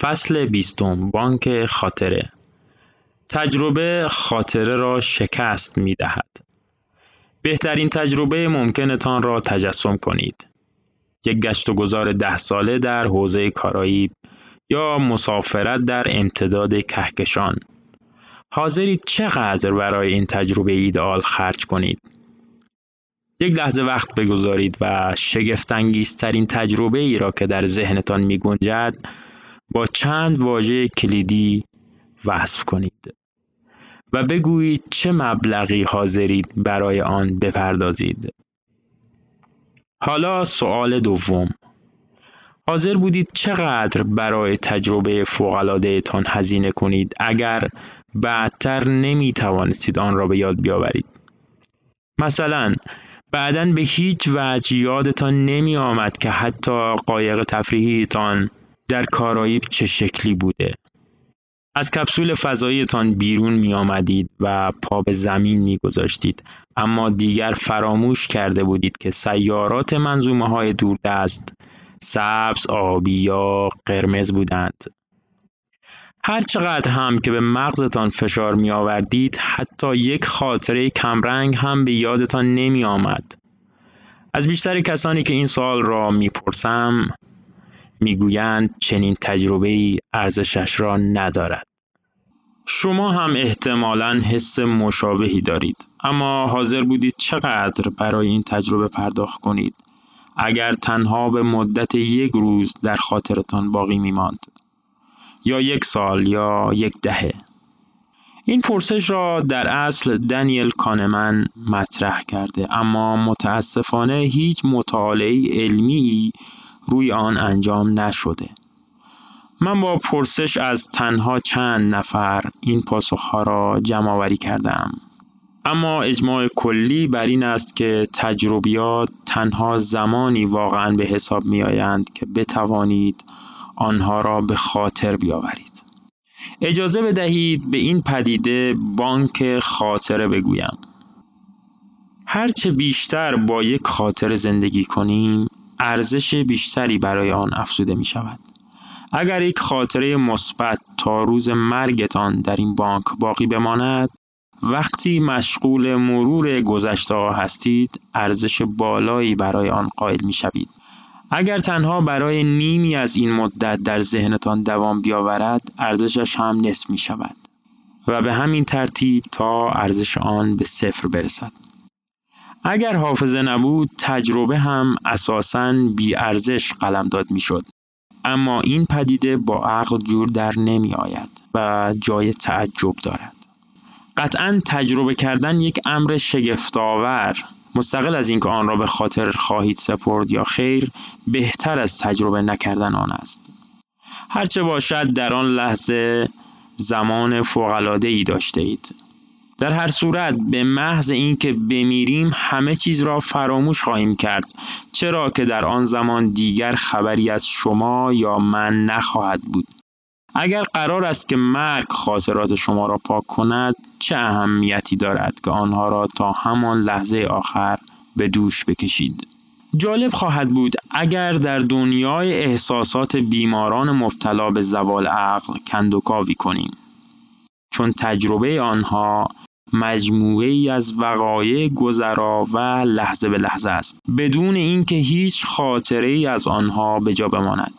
فصل بیستم بانک خاطره تجربه خاطره را شکست می دهد. بهترین تجربه ممکنتان را تجسم کنید. یک گشت و گذار ده ساله در حوزه کارایی یا مسافرت در امتداد کهکشان. حاضرید چقدر برای این تجربه ایدئال خرج کنید؟ یک لحظه وقت بگذارید و شگفتانگیزترین تجربه ای را که در ذهنتان می گنجد با چند واژه کلیدی وصف کنید و بگویید چه مبلغی حاضرید برای آن بپردازید. حالا سوال دوم حاضر بودید چقدر برای تجربه فوق‌العاده تان هزینه کنید اگر بعدتر نمی توانستید آن را به یاد بیاورید مثلا بعدا به هیچ وجه یادتان نمی آمد که حتی قایق تفریحیتان در کارایب چه شکلی بوده از کپسول فضاییتان بیرون می آمدید و پا به زمین می گذاشتید اما دیگر فراموش کرده بودید که سیارات منظومه های دوردست سبز، آبی یا قرمز بودند. هر چقدر هم که به مغزتان فشار می آوردید حتی یک خاطره کمرنگ هم به یادتان نمی آمد. از بیشتر کسانی که این سوال را می‌پرسم می‌گویند چنین تجربه ای ارزشش را ندارد. شما هم احتمالا حس مشابهی دارید اما حاضر بودید چقدر برای این تجربه پرداخت کنید اگر تنها به مدت یک روز در خاطرتان باقی می ماند. یا یک سال یا یک دهه این پرسش را در اصل دنیل کانمن مطرح کرده اما متاسفانه هیچ مطالعه علمی روی آن انجام نشده. من با پرسش از تنها چند نفر این پاسخها را جمع آوری کردم. اما اجماع کلی بر این است که تجربیات تنها زمانی واقعا به حساب می آیند که بتوانید آنها را به خاطر بیاورید. اجازه بدهید به این پدیده بانک خاطره بگویم. هرچه بیشتر با یک خاطر زندگی کنیم ارزش بیشتری برای آن افزوده می شود اگر یک خاطره مثبت تا روز مرگتان در این بانک باقی بماند وقتی مشغول مرور گذشته هستید ارزش بالایی برای آن قائل می شوید اگر تنها برای نیمی از این مدت در ذهنتان دوام بیاورد ارزشش هم نصف می شود و به همین ترتیب تا ارزش آن به صفر برسد. اگر حافظه نبود تجربه هم اساساً بی ارزش قلمداد می شد اما این پدیده با عقل جور در نمی آید و جای تعجب دارد. قطعا تجربه کردن یک امر شگفتآور. مستقل از اینکه آن را به خاطر خواهید سپرد یا خیر بهتر از تجربه نکردن آن است. هرچه باشد در آن لحظه زمان فوقالعاده ای داشته اید. در هر صورت به محض اینکه بمیریم همه چیز را فراموش خواهیم کرد. چرا که در آن زمان دیگر خبری از شما یا من نخواهد بود. اگر قرار است که مرگ خاطرات شما را پاک کند چه اهمیتی دارد که آنها را تا همان لحظه آخر به دوش بکشید؟ جالب خواهد بود اگر در دنیای احساسات بیماران مبتلا به زوال عقل کندوکاوی کنیم. چون تجربه آنها مجموعه ای از وقایع گذرا و لحظه به لحظه است. بدون اینکه هیچ خاطره ای از آنها به جا بماند.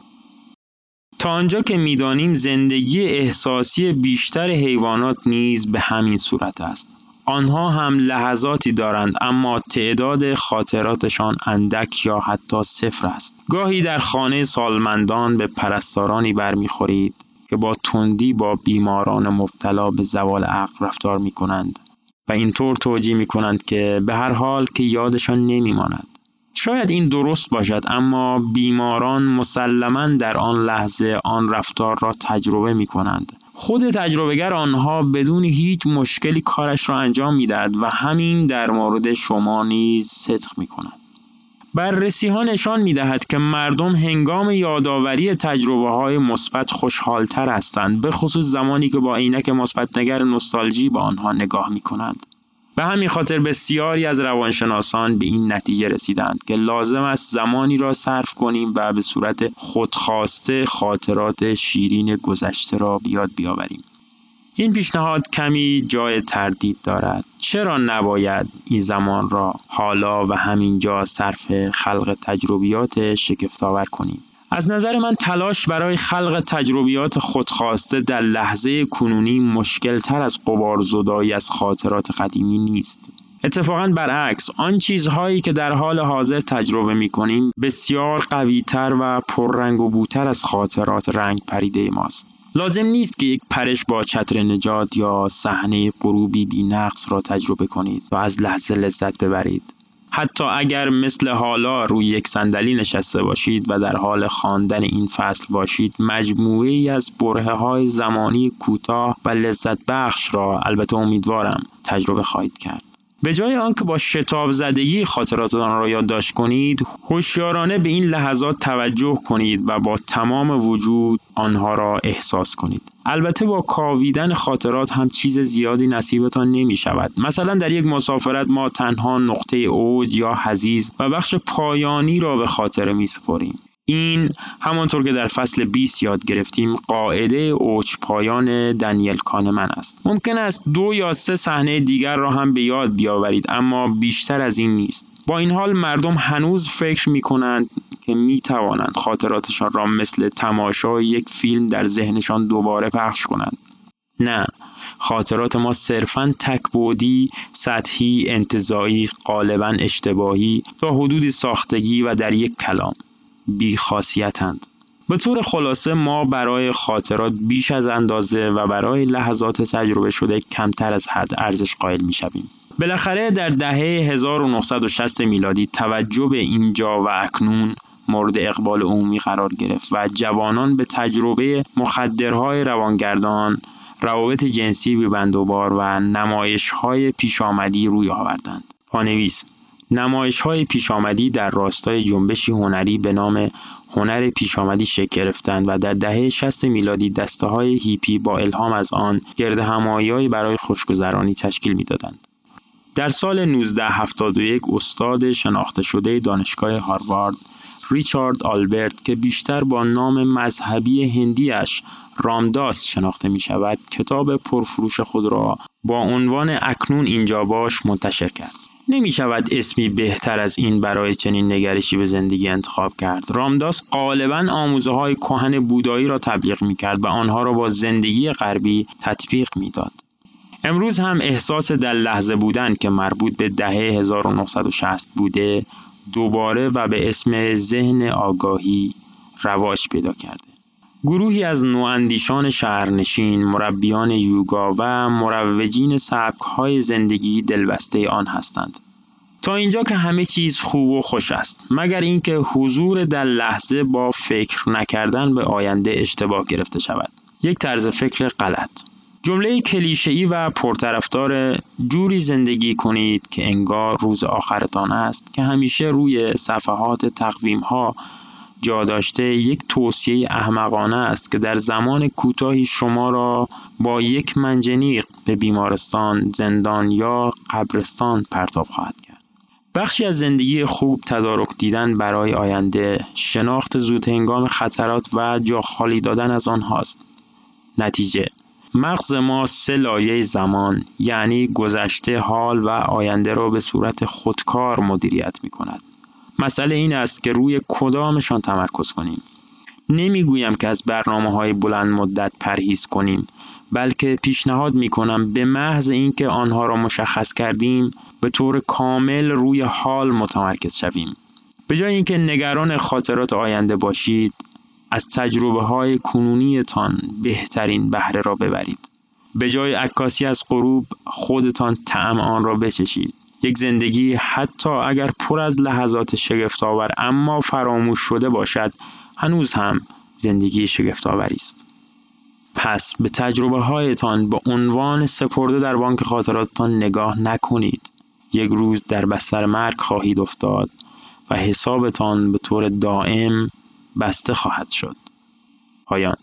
تا آنجا که می‌دانیم زندگی احساسی بیشتر حیوانات نیز به همین صورت است. آنها هم لحظاتی دارند اما تعداد خاطراتشان اندک یا حتی صفر است. گاهی در خانه سالمندان به پرستارانی برمیخورید. که با تندی با بیماران مبتلا به زوال عقل رفتار می کنند و اینطور توجیه می کنند که به هر حال که یادشان نمی ماند. شاید این درست باشد اما بیماران مسلما در آن لحظه آن رفتار را تجربه می کنند. خود تجربهگر آنها بدون هیچ مشکلی کارش را انجام می دهد و همین در مورد شما نیز صدق می کند. بررسی ها نشان می دهد که مردم هنگام یادآوری تجربه های مثبت خوشحالتر هستند به خصوص زمانی که با عینک مثبت نگر نوستالژی به آنها نگاه می کنند. به همین خاطر بسیاری از روانشناسان به این نتیجه رسیدند که لازم است زمانی را صرف کنیم و به صورت خودخواسته خاطرات شیرین گذشته را بیاد بیاوریم. این پیشنهاد کمی جای تردید دارد. چرا نباید این زمان را حالا و همینجا صرف خلق تجربیات شگفتآور کنیم؟ از نظر من تلاش برای خلق تجربیات خودخواسته در لحظه کنونی مشکل تر از قبار زدایی از خاطرات قدیمی نیست. اتفاقا برعکس آن چیزهایی که در حال حاضر تجربه می کنیم بسیار قویتر و پررنگ و بوتر از خاطرات رنگ پریده ماست. لازم نیست که یک پرش با چتر نجات یا صحنه غروبی بی نقص را تجربه کنید و از لحظه لذت ببرید. حتی اگر مثل حالا روی یک صندلی نشسته باشید و در حال خواندن این فصل باشید مجموعه ای از بره های زمانی کوتاه و لذت بخش را البته امیدوارم تجربه خواهید کرد به جای آنکه با شتاب زدگی خاطراتتان را یادداشت کنید هوشیارانه به این لحظات توجه کنید و با تمام وجود آنها را احساس کنید. البته با کاویدن خاطرات هم چیز زیادی نصیبتان نمی شود مثلا در یک مسافرت ما تنها نقطه اوج یا حزیز و بخش پایانی را به خاطره می سپریم این همانطور که در فصل 20 یاد گرفتیم قاعده اوج پایان دنیل کانمن است. ممکن است دو یا سه صحنه دیگر را هم به یاد بیاورید اما بیشتر از این نیست. با این حال مردم هنوز فکر می کنند که می توانند خاطراتشان را مثل تماشای یک فیلم در ذهنشان دوباره پخش کنند. نه خاطرات ما صرفا تکبودی سطحی انتظایی غالبا اشتباهی تا حدود ساختگی و در یک کلام. بیخاصیتند به طور خلاصه ما برای خاطرات بیش از اندازه و برای لحظات تجربه شده کمتر از حد ارزش قائل می شویم. بالاخره در دهه 1960 میلادی توجه به اینجا و اکنون مورد اقبال عمومی قرار گرفت و جوانان به تجربه مخدرهای روانگردان روابط جنسی بی بندوبار و نمایش های پیش آمدی روی آوردند. پانویس نمایش های پیشامدی در راستای جنبشی هنری به نام هنر پیشامدی شکل گرفتند و در دهه 60 میلادی دسته های هیپی با الهام از آن گرد همایی برای خوشگذرانی تشکیل می‌دادند. در سال 1971 استاد شناخته شده دانشگاه هاروارد ریچارد آلبرت که بیشتر با نام مذهبی هندیش رامداس شناخته می شود کتاب پرفروش خود را با عنوان اکنون اینجا باش منتشر کرد. نمی شود اسمی بهتر از این برای چنین نگرشی به زندگی انتخاب کرد. رامداس غالبا آموزه های کهن بودایی را تبلیغ می کرد و آنها را با زندگی غربی تطبیق می‌داد. امروز هم احساس در لحظه بودن که مربوط به دهه 1960 بوده دوباره و به اسم ذهن آگاهی رواج پیدا کرده. گروهی از نواندیشان شهرنشین، مربیان یوگا و مروجین سبکهای زندگی دلبسته آن هستند. تا اینجا که همه چیز خوب و خوش است مگر اینکه حضور در لحظه با فکر نکردن به آینده اشتباه گرفته شود یک طرز فکر غلط جمله کلیشه‌ای و پرطرفدار جوری زندگی کنید که انگار روز آخرتان است که همیشه روی صفحات تقویم ها جا داشته یک توصیه احمقانه است که در زمان کوتاهی شما را با یک منجنیق به بیمارستان، زندان یا قبرستان پرتاب خواهد کرد. بخشی از زندگی خوب تدارک دیدن برای آینده، شناخت زود هنگام خطرات و جا خالی دادن از آنهاست. نتیجه مغز ما سه لایه زمان یعنی گذشته حال و آینده را به صورت خودکار مدیریت می کند. مسئله این است که روی کدامشان تمرکز کنیم. نمی‌گویم که از برنامه های بلند مدت پرهیز کنیم بلکه پیشنهاد می کنم به محض اینکه آنها را مشخص کردیم به طور کامل روی حال متمرکز شویم. به جای اینکه نگران خاطرات آینده باشید از تجربه های کنونیتان بهترین بهره را ببرید. به جای عکاسی از غروب خودتان طعم آن را بچشید. یک زندگی حتی اگر پر از لحظات شگفتآور اما فراموش شده باشد هنوز هم زندگی شگفتآوری است. پس به تجربه هایتان به عنوان سپرده در بانک خاطراتتان نگاه نکنید. یک روز در بستر مرگ خواهید افتاد و حسابتان به طور دائم بسته خواهد شد. پایان